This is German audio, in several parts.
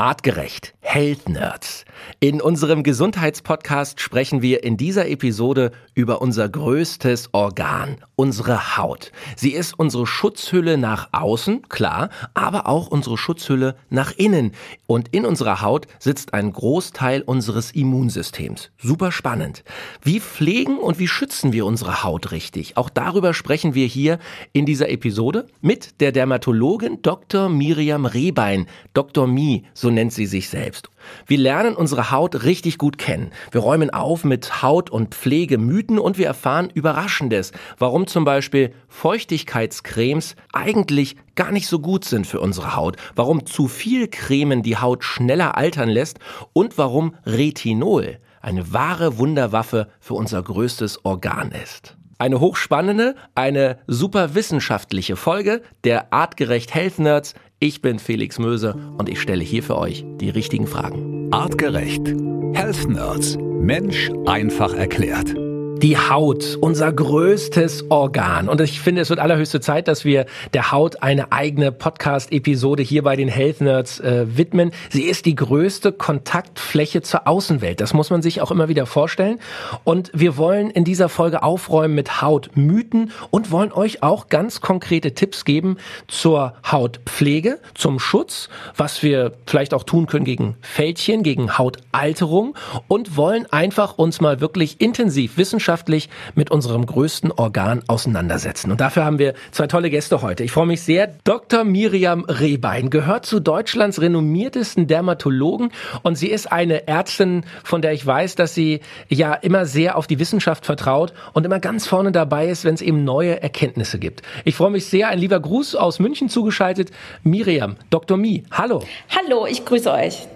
Artgerecht, Health Nerds. In unserem Gesundheitspodcast sprechen wir in dieser Episode über unser größtes Organ, unsere Haut. Sie ist unsere Schutzhülle nach außen, klar, aber auch unsere Schutzhülle nach innen. Und in unserer Haut sitzt ein Großteil unseres Immunsystems. Super spannend. Wie pflegen und wie schützen wir unsere Haut richtig? Auch darüber sprechen wir hier in dieser Episode mit der Dermatologin Dr. Miriam Rehbein, Dr. Mi, so nennt sie sich selbst. Wir lernen unsere Haut richtig gut kennen. Wir räumen auf mit Haut- und Pflegemythen und wir erfahren Überraschendes, warum zum Beispiel Feuchtigkeitscremes eigentlich gar nicht so gut sind für unsere Haut, warum zu viel Cremen die Haut schneller altern lässt und warum Retinol eine wahre Wunderwaffe für unser größtes Organ ist. Eine hochspannende, eine super wissenschaftliche Folge der Artgerecht Health Nerds. Ich bin Felix Möse und ich stelle hier für euch die richtigen Fragen. Artgerecht. Health Nerds. Mensch einfach erklärt die Haut, unser größtes Organ. Und ich finde, es wird allerhöchste Zeit, dass wir der Haut eine eigene Podcast-Episode hier bei den Health Nerds äh, widmen. Sie ist die größte Kontaktfläche zur Außenwelt. Das muss man sich auch immer wieder vorstellen. Und wir wollen in dieser Folge aufräumen mit Hautmythen und wollen euch auch ganz konkrete Tipps geben zur Hautpflege, zum Schutz, was wir vielleicht auch tun können gegen Fältchen, gegen Hautalterung und wollen einfach uns mal wirklich intensiv wissenschaftlich wissenschaftlich mit unserem größten Organ auseinandersetzen. Und dafür haben wir zwei tolle Gäste heute. Ich freue mich sehr. Dr. Miriam Rehbein gehört zu Deutschlands renommiertesten Dermatologen und sie ist eine Ärztin, von der ich weiß, dass sie ja immer sehr auf die Wissenschaft vertraut und immer ganz vorne dabei ist, wenn es eben neue Erkenntnisse gibt. Ich freue mich sehr. Ein lieber Gruß aus München zugeschaltet. Miriam, Dr. Mi, hallo. Hallo, ich grüße euch.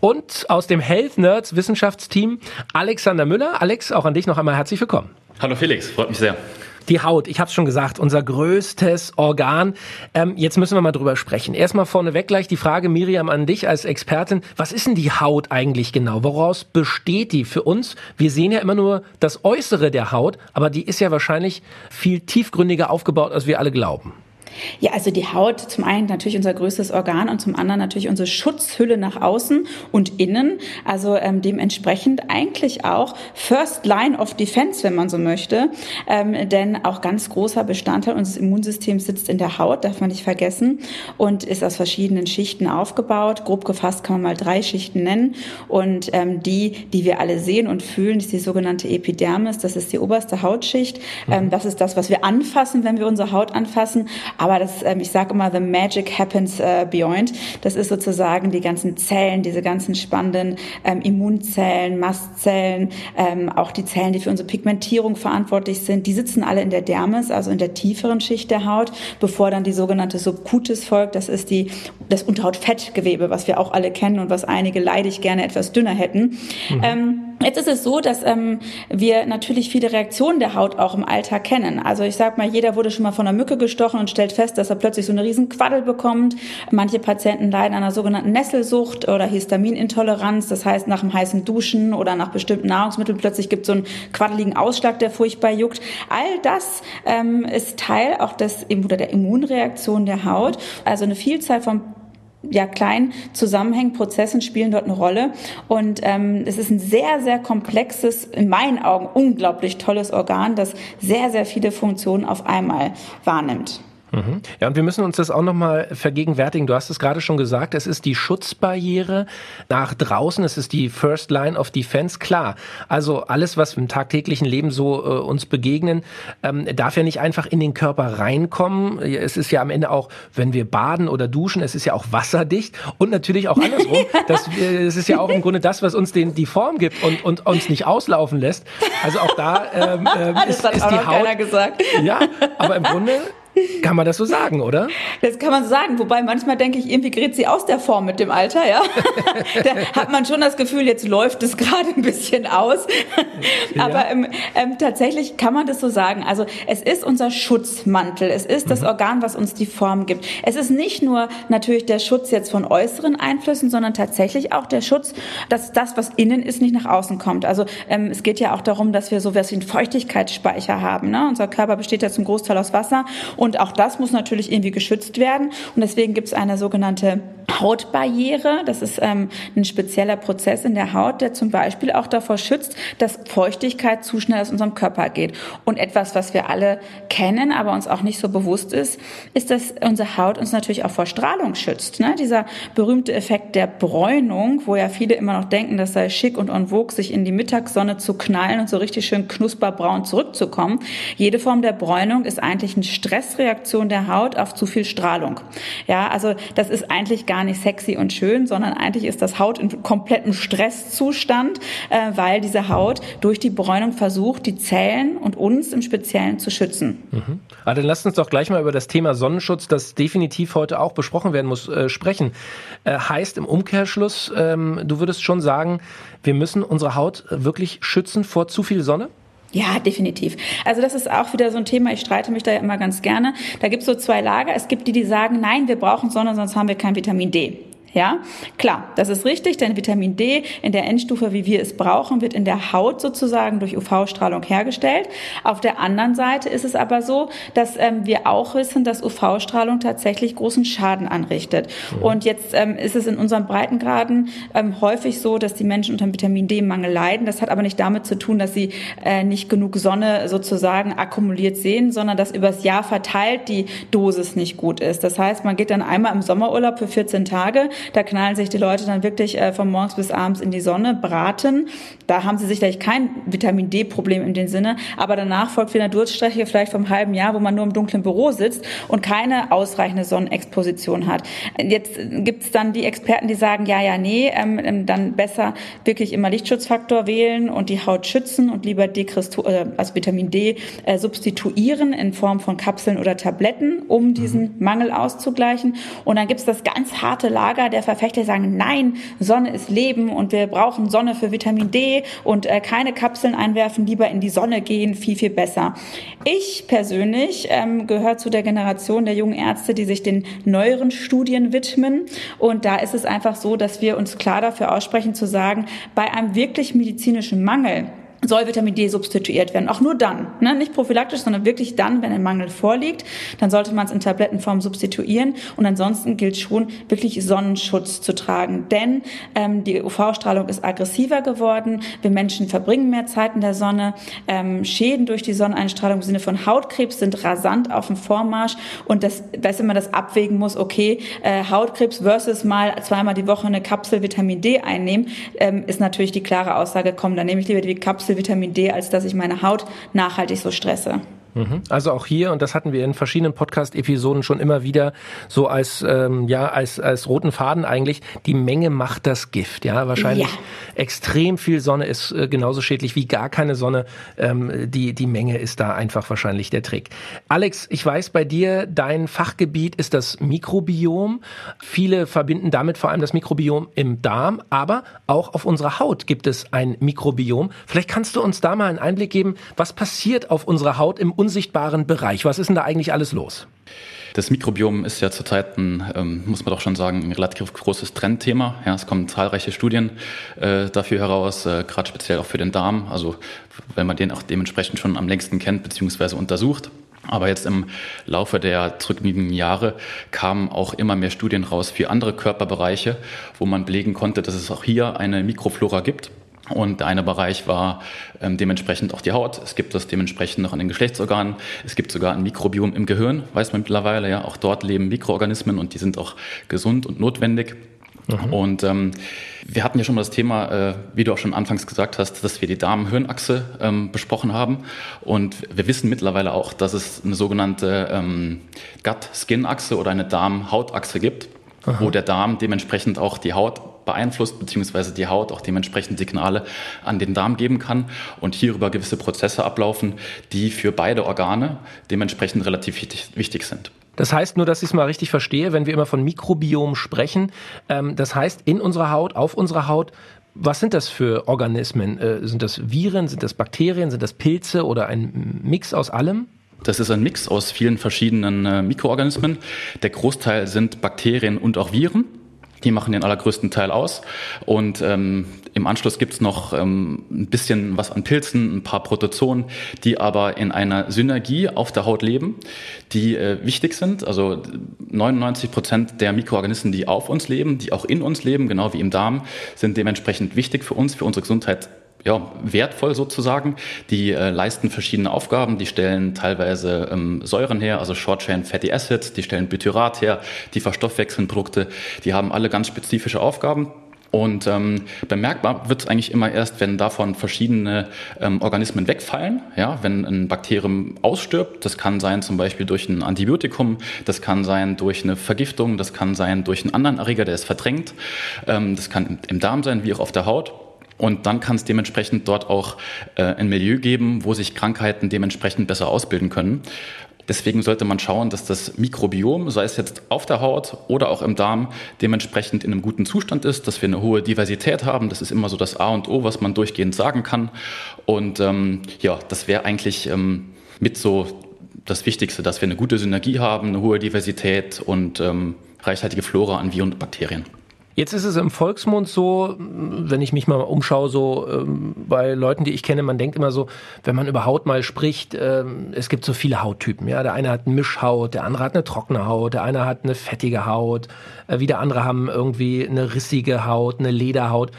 Und aus dem Health Nerds Wissenschaftsteam Alexander Müller. Alex, auch an dich noch einmal herzlich willkommen. Hallo Felix, freut mich sehr. Die Haut, ich habe es schon gesagt, unser größtes Organ. Ähm, jetzt müssen wir mal drüber sprechen. Erstmal vorneweg gleich die Frage, Miriam, an dich als Expertin. Was ist denn die Haut eigentlich genau? Woraus besteht die für uns? Wir sehen ja immer nur das Äußere der Haut, aber die ist ja wahrscheinlich viel tiefgründiger aufgebaut, als wir alle glauben. Ja, also die Haut zum einen natürlich unser größtes Organ und zum anderen natürlich unsere Schutzhülle nach außen und innen. Also ähm, dementsprechend eigentlich auch First Line of Defense, wenn man so möchte. Ähm, denn auch ganz großer Bestandteil unseres Immunsystems sitzt in der Haut, darf man nicht vergessen, und ist aus verschiedenen Schichten aufgebaut. Grob gefasst kann man mal drei Schichten nennen. Und ähm, die, die wir alle sehen und fühlen, ist die sogenannte Epidermis. Das ist die oberste Hautschicht. Ähm, das ist das, was wir anfassen, wenn wir unsere Haut anfassen. Aber das, ähm, ich sage immer, the magic happens äh, beyond. Das ist sozusagen die ganzen Zellen, diese ganzen spannenden ähm, Immunzellen, Mastzellen, ähm, auch die Zellen, die für unsere Pigmentierung verantwortlich sind. Die sitzen alle in der Dermis, also in der tieferen Schicht der Haut, bevor dann die sogenannte Subcutis folgt. Das ist die, das Unterhautfettgewebe, was wir auch alle kennen und was einige leidig gerne etwas dünner hätten. Mhm. Ähm, Jetzt ist es so, dass ähm, wir natürlich viele Reaktionen der Haut auch im Alltag kennen. Also ich sag mal, jeder wurde schon mal von einer Mücke gestochen und stellt fest, dass er plötzlich so eine riesen Quaddel bekommt. Manche Patienten leiden an einer sogenannten Nesselsucht oder Histaminintoleranz. Das heißt, nach einem heißen Duschen oder nach bestimmten Nahrungsmitteln plötzlich gibt es so einen quaddeligen Ausschlag, der furchtbar juckt. All das ähm, ist Teil auch des, oder der Immunreaktion der Haut. Also eine Vielzahl von ja, kleinen Zusammenhängen, Prozessen spielen dort eine Rolle. Und ähm, es ist ein sehr, sehr komplexes, in meinen Augen unglaublich tolles Organ, das sehr, sehr viele Funktionen auf einmal wahrnimmt. Mhm. Ja, und wir müssen uns das auch nochmal vergegenwärtigen. Du hast es gerade schon gesagt, es ist die Schutzbarriere nach draußen, es ist die First Line of Defense. Klar, also alles, was im tagtäglichen Leben so äh, uns begegnen, ähm, darf ja nicht einfach in den Körper reinkommen. Es ist ja am Ende auch, wenn wir baden oder duschen, es ist ja auch wasserdicht und natürlich auch andersrum. das, äh, es ist ja auch im Grunde das, was uns den, die Form gibt und, und uns nicht auslaufen lässt. Also auch da ähm, äh, ist, ist die Haut. Ja, aber im Grunde kann man das so sagen, oder? Das kann man so sagen. Wobei manchmal denke ich, irgendwie gerät sie aus der Form mit dem Alter, ja. da hat man schon das Gefühl, jetzt läuft es gerade ein bisschen aus. Ja. Aber ähm, ähm, tatsächlich kann man das so sagen. Also es ist unser Schutzmantel. Es ist das mhm. Organ, was uns die Form gibt. Es ist nicht nur natürlich der Schutz jetzt von äußeren Einflüssen, sondern tatsächlich auch der Schutz, dass das, was innen ist, nicht nach außen kommt. Also ähm, es geht ja auch darum, dass wir so was wie einen Feuchtigkeitsspeicher haben. Ne? Unser Körper besteht ja zum Großteil aus Wasser und auch das muss natürlich irgendwie geschützt werden. Und deswegen gibt es eine sogenannte Hautbarriere. Das ist ähm, ein spezieller Prozess in der Haut, der zum Beispiel auch davor schützt, dass Feuchtigkeit zu schnell aus unserem Körper geht. Und etwas, was wir alle kennen, aber uns auch nicht so bewusst ist, ist, dass unsere Haut uns natürlich auch vor Strahlung schützt. Ne? Dieser berühmte Effekt der Bräunung, wo ja viele immer noch denken, das sei schick und en vogue, sich in die Mittagssonne zu knallen und so richtig schön knusperbraun zurückzukommen. Jede Form der Bräunung ist eigentlich eine Stressreaktion der Haut auf zu viel Strahlung. Ja, also das ist eigentlich gar nicht sexy und schön, sondern eigentlich ist das Haut in komplettem Stresszustand, äh, weil diese Haut durch die Bräunung versucht, die Zellen und uns im Speziellen zu schützen. Mhm. Ah, dann lasst uns doch gleich mal über das Thema Sonnenschutz, das definitiv heute auch besprochen werden muss, äh, sprechen. Äh, heißt im Umkehrschluss, ähm, du würdest schon sagen, wir müssen unsere Haut wirklich schützen vor zu viel Sonne? Ja, definitiv. Also das ist auch wieder so ein Thema, ich streite mich da ja immer ganz gerne. Da gibt es so zwei Lager. Es gibt die, die sagen, nein, wir brauchen Sonne, sonst haben wir kein Vitamin D. Ja, klar, das ist richtig, denn Vitamin D in der Endstufe, wie wir es brauchen, wird in der Haut sozusagen durch UV-Strahlung hergestellt. Auf der anderen Seite ist es aber so, dass ähm, wir auch wissen, dass UV-Strahlung tatsächlich großen Schaden anrichtet. Mhm. Und jetzt ähm, ist es in unseren Breitengraden ähm, häufig so, dass die Menschen unter Vitamin D-Mangel leiden. Das hat aber nicht damit zu tun, dass sie äh, nicht genug Sonne sozusagen akkumuliert sehen, sondern dass übers Jahr verteilt die Dosis nicht gut ist. Das heißt, man geht dann einmal im Sommerurlaub für 14 Tage, da knallen sich die Leute dann wirklich äh, von morgens bis abends in die Sonne, braten. Da haben sie sicherlich kein Vitamin D-Problem in dem Sinne. Aber danach folgt wieder eine Durststrecke vielleicht vom halben Jahr, wo man nur im dunklen Büro sitzt und keine ausreichende Sonnenexposition hat. Jetzt gibt es dann die Experten, die sagen, ja, ja, nee, ähm, ähm, dann besser wirklich immer Lichtschutzfaktor wählen und die Haut schützen und lieber Dekristu äh, also Vitamin D äh, substituieren in Form von Kapseln oder Tabletten, um diesen mhm. Mangel auszugleichen. Und dann gibt es das ganz harte Lager der Verfechter sagen, nein, Sonne ist Leben und wir brauchen Sonne für Vitamin D und äh, keine Kapseln einwerfen, lieber in die Sonne gehen, viel, viel besser. Ich persönlich ähm, gehöre zu der Generation der jungen Ärzte, die sich den neueren Studien widmen. Und da ist es einfach so, dass wir uns klar dafür aussprechen zu sagen, bei einem wirklich medizinischen Mangel, soll Vitamin D substituiert werden. Auch nur dann, ne? nicht prophylaktisch, sondern wirklich dann, wenn ein Mangel vorliegt. Dann sollte man es in Tablettenform substituieren. Und ansonsten gilt schon, wirklich Sonnenschutz zu tragen. Denn ähm, die UV-Strahlung ist aggressiver geworden. Wir Menschen verbringen mehr Zeit in der Sonne. Ähm, Schäden durch die Sonneneinstrahlung im Sinne von Hautkrebs sind rasant auf dem Vormarsch. Und das, dass man das abwägen muss, okay, äh, Hautkrebs versus mal zweimal die Woche eine Kapsel Vitamin D einnehmen, ähm, ist natürlich die klare Aussage, komm, dann nehme ich lieber die Kapsel Vitamin D, als dass ich meine Haut nachhaltig so stresse. Also auch hier, und das hatten wir in verschiedenen Podcast-Episoden schon immer wieder, so als, ähm, ja, als, als roten Faden eigentlich, die Menge macht das Gift. Ja, wahrscheinlich ja. extrem viel Sonne ist äh, genauso schädlich wie gar keine Sonne. Ähm, die, die Menge ist da einfach wahrscheinlich der Trick. Alex, ich weiß bei dir, dein Fachgebiet ist das Mikrobiom. Viele verbinden damit vor allem das Mikrobiom im Darm, aber auch auf unserer Haut gibt es ein Mikrobiom. Vielleicht kannst du uns da mal einen Einblick geben, was passiert auf unserer Haut im unsichtbaren Bereich. Was ist denn da eigentlich alles los? Das Mikrobiom ist ja zurzeit ein, ähm, muss man doch schon sagen, ein relativ großes Trendthema. Ja, es kommen zahlreiche Studien äh, dafür heraus, äh, gerade speziell auch für den Darm. Also wenn man den auch dementsprechend schon am längsten kennt bzw. untersucht. Aber jetzt im Laufe der zurückliegenden Jahre kamen auch immer mehr Studien raus für andere Körperbereiche, wo man belegen konnte, dass es auch hier eine Mikroflora gibt. Und der eine Bereich war ähm, dementsprechend auch die Haut. Es gibt das dementsprechend noch an den Geschlechtsorganen. Es gibt sogar ein Mikrobiom im Gehirn, weiß man mittlerweile. Ja, auch dort leben Mikroorganismen und die sind auch gesund und notwendig. Mhm. Und ähm, wir hatten ja schon mal das Thema, äh, wie du auch schon anfangs gesagt hast, dass wir die Darm-Hirn-Achse ähm, besprochen haben. Und wir wissen mittlerweile auch, dass es eine sogenannte ähm, Gut-Skin-Achse oder eine Darm-Haut-Achse gibt, Aha. wo der Darm dementsprechend auch die Haut beeinflusst, beziehungsweise die Haut auch dementsprechend Signale an den Darm geben kann und hierüber gewisse Prozesse ablaufen, die für beide Organe dementsprechend relativ wichtig, sind. Das heißt nur, dass ich es mal richtig verstehe, wenn wir immer von Mikrobiom sprechen. Ähm, das heißt, in unserer Haut, auf unserer Haut, was sind das für Organismen? Äh, sind das Viren, sind das Bakterien, sind das Pilze oder ein Mix aus allem? Das ist ein Mix aus vielen verschiedenen äh, Mikroorganismen. Der Großteil sind Bakterien und auch Viren. Die machen den allergrößten Teil aus. Und ähm, im Anschluss gibt's noch ähm, ein bisschen was an Pilzen, ein paar Protozoen, die aber in einer Synergie auf der Haut leben, die äh, wichtig sind. Also 99 Prozent der Mikroorganismen, die auf uns leben, die auch in uns leben, genau wie im Darm, sind dementsprechend wichtig für uns, für unsere Gesundheit ja, wertvoll sozusagen. Die äh, leisten verschiedene Aufgaben, die stellen teilweise ähm, Säuren her, also Short-Chain Fatty Acids, die stellen Butyrat her, die verstoffwechseln Produkte, die haben alle ganz spezifische Aufgaben. Und ähm, bemerkbar wird es eigentlich immer erst, wenn davon verschiedene ähm, Organismen wegfallen. Ja, wenn ein Bakterium ausstirbt, das kann sein zum Beispiel durch ein Antibiotikum, das kann sein durch eine Vergiftung, das kann sein durch einen anderen Erreger, der es verdrängt, ähm, das kann im Darm sein, wie auch auf der Haut. Und dann kann es dementsprechend dort auch äh, ein Milieu geben, wo sich Krankheiten dementsprechend besser ausbilden können. Deswegen sollte man schauen, dass das Mikrobiom, sei es jetzt auf der Haut oder auch im Darm, dementsprechend in einem guten Zustand ist, dass wir eine hohe Diversität haben. Das ist immer so das A und O, was man durchgehend sagen kann. Und ähm, ja, das wäre eigentlich ähm, mit so das Wichtigste, dass wir eine gute Synergie haben, eine hohe Diversität und ähm, reichhaltige Flora an Viren und Bakterien. Jetzt ist es im Volksmund so, wenn ich mich mal umschaue, so ähm, bei Leuten, die ich kenne, man denkt immer so, wenn man über Haut mal spricht, ähm, es gibt so viele Hauttypen. Ja, der eine hat eine Mischhaut, der andere hat eine trockene Haut, der eine hat eine fettige Haut, äh, wieder andere haben irgendwie eine rissige Haut, eine Lederhaut.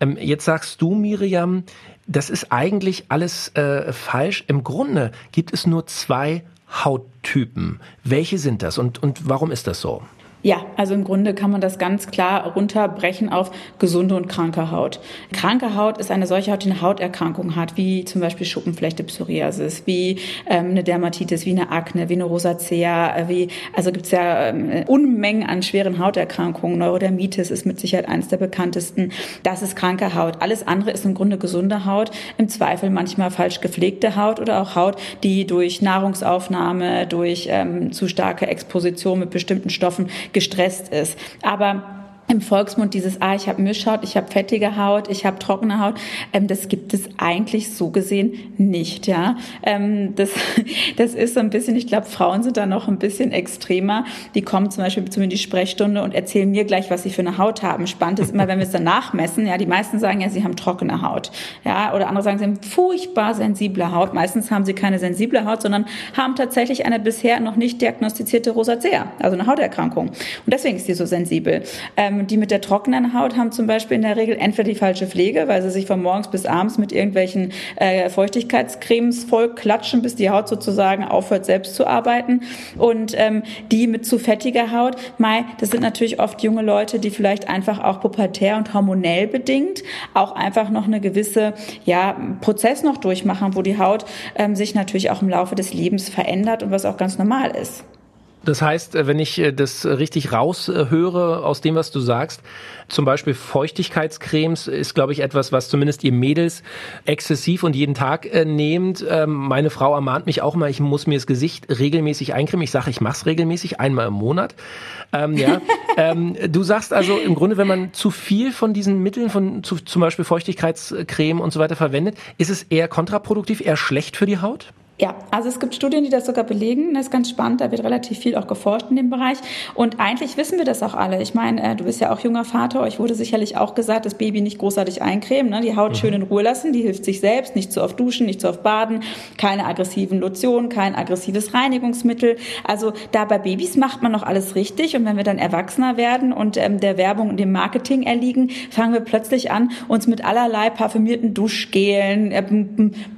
Ähm, jetzt sagst du, Miriam, das ist eigentlich alles äh, falsch. Im Grunde gibt es nur zwei Hauttypen. Welche sind das und, und warum ist das so? Ja, also im Grunde kann man das ganz klar runterbrechen auf gesunde und kranke Haut. Kranke Haut ist eine solche Haut, die eine Hauterkrankung hat, wie zum Beispiel Schuppenflechte, Psoriasis, wie ähm, eine Dermatitis, wie eine Akne, wie eine Rosacea, äh, wie, also gibt's ja ähm, Unmengen an schweren Hauterkrankungen. Neurodermitis ist mit Sicherheit eines der bekanntesten. Das ist kranke Haut. Alles andere ist im Grunde gesunde Haut. Im Zweifel manchmal falsch gepflegte Haut oder auch Haut, die durch Nahrungsaufnahme, durch ähm, zu starke Exposition mit bestimmten Stoffen gestresst ist. Aber im Volksmund dieses, ah, ich habe Mischhaut, ich habe fettige Haut, ich habe trockene Haut, ähm, das gibt es eigentlich so gesehen nicht, ja. Ähm, das, das ist so ein bisschen, ich glaube, Frauen sind da noch ein bisschen extremer. Die kommen zum Beispiel zu mir in die Sprechstunde und erzählen mir gleich, was sie für eine Haut haben. Spannend ist immer, wenn wir es dann nachmessen, ja, die meisten sagen ja, sie haben trockene Haut, ja, oder andere sagen, sie haben furchtbar sensible Haut. Meistens haben sie keine sensible Haut, sondern haben tatsächlich eine bisher noch nicht diagnostizierte Rosacea, also eine Hauterkrankung. Und deswegen ist sie so sensibel. Ähm, die mit der trockenen Haut haben zum Beispiel in der Regel entweder die falsche Pflege, weil sie sich von morgens bis abends mit irgendwelchen äh, Feuchtigkeitscremes voll klatschen, bis die Haut sozusagen aufhört, selbst zu arbeiten. Und ähm, die mit zu fettiger Haut, Mai, das sind natürlich oft junge Leute, die vielleicht einfach auch pubertär und hormonell bedingt auch einfach noch eine gewisse ja, Prozess noch durchmachen, wo die Haut ähm, sich natürlich auch im Laufe des Lebens verändert und was auch ganz normal ist. Das heißt, äh, wenn ich äh, das richtig raushöre aus dem, was du sagst, zum Beispiel Feuchtigkeitscremes ist, glaube ich, etwas, was zumindest ihr Mädels exzessiv und jeden Tag äh, nehmt. Ähm, meine Frau ermahnt mich auch mal, ich muss mir das Gesicht regelmäßig eincremen. Ich sage, ich mache es regelmäßig, einmal im Monat. Ähm, ja. ähm, du sagst also im Grunde, wenn man zu viel von diesen Mitteln, von zu, zum Beispiel Feuchtigkeitscreme und so weiter verwendet, ist es eher kontraproduktiv, eher schlecht für die Haut? Ja, also es gibt Studien, die das sogar belegen. Das ist ganz spannend. Da wird relativ viel auch geforscht in dem Bereich. Und eigentlich wissen wir das auch alle. Ich meine, äh, du bist ja auch junger Vater. Euch wurde sicherlich auch gesagt, das Baby nicht großartig eincremen, ne? die Haut mhm. schön in Ruhe lassen. Die hilft sich selbst. Nicht zu oft duschen, nicht zu oft baden. Keine aggressiven Lotionen, kein aggressives Reinigungsmittel. Also da bei Babys macht man noch alles richtig. Und wenn wir dann erwachsener werden und ähm, der Werbung und dem Marketing erliegen, fangen wir plötzlich an, uns mit allerlei parfümierten Duschgelen, äh,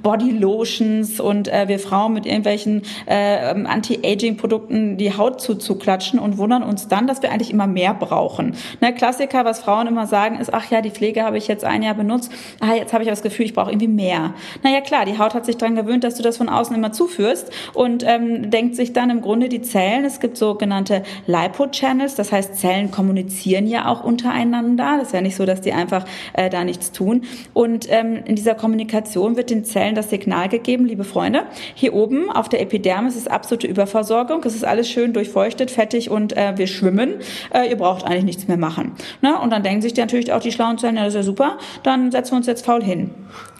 Bodylotions und äh, wir Frauen mit irgendwelchen äh, Anti-Aging-Produkten die Haut zuzuklatschen und wundern uns dann, dass wir eigentlich immer mehr brauchen. Ne, Klassiker, was Frauen immer sagen, ist, ach ja, die Pflege habe ich jetzt ein Jahr benutzt, ah, jetzt habe ich das Gefühl, ich brauche irgendwie mehr. Naja klar, die Haut hat sich daran gewöhnt, dass du das von außen immer zuführst und ähm, denkt sich dann im Grunde die Zellen, es gibt sogenannte Lipo-Channels, das heißt, Zellen kommunizieren ja auch untereinander. Das ist ja nicht so, dass die einfach äh, da nichts tun. Und ähm, in dieser Kommunikation wird den Zellen das Signal gegeben, liebe Freunde, hier oben auf der Epidermis ist absolute Überversorgung. Es ist alles schön durchfeuchtet, fettig und äh, wir schwimmen. Äh, ihr braucht eigentlich nichts mehr machen. Ne? Und dann denken sich natürlich auch die schlauen Zellen, ja, das ist ja super, dann setzen wir uns jetzt faul hin.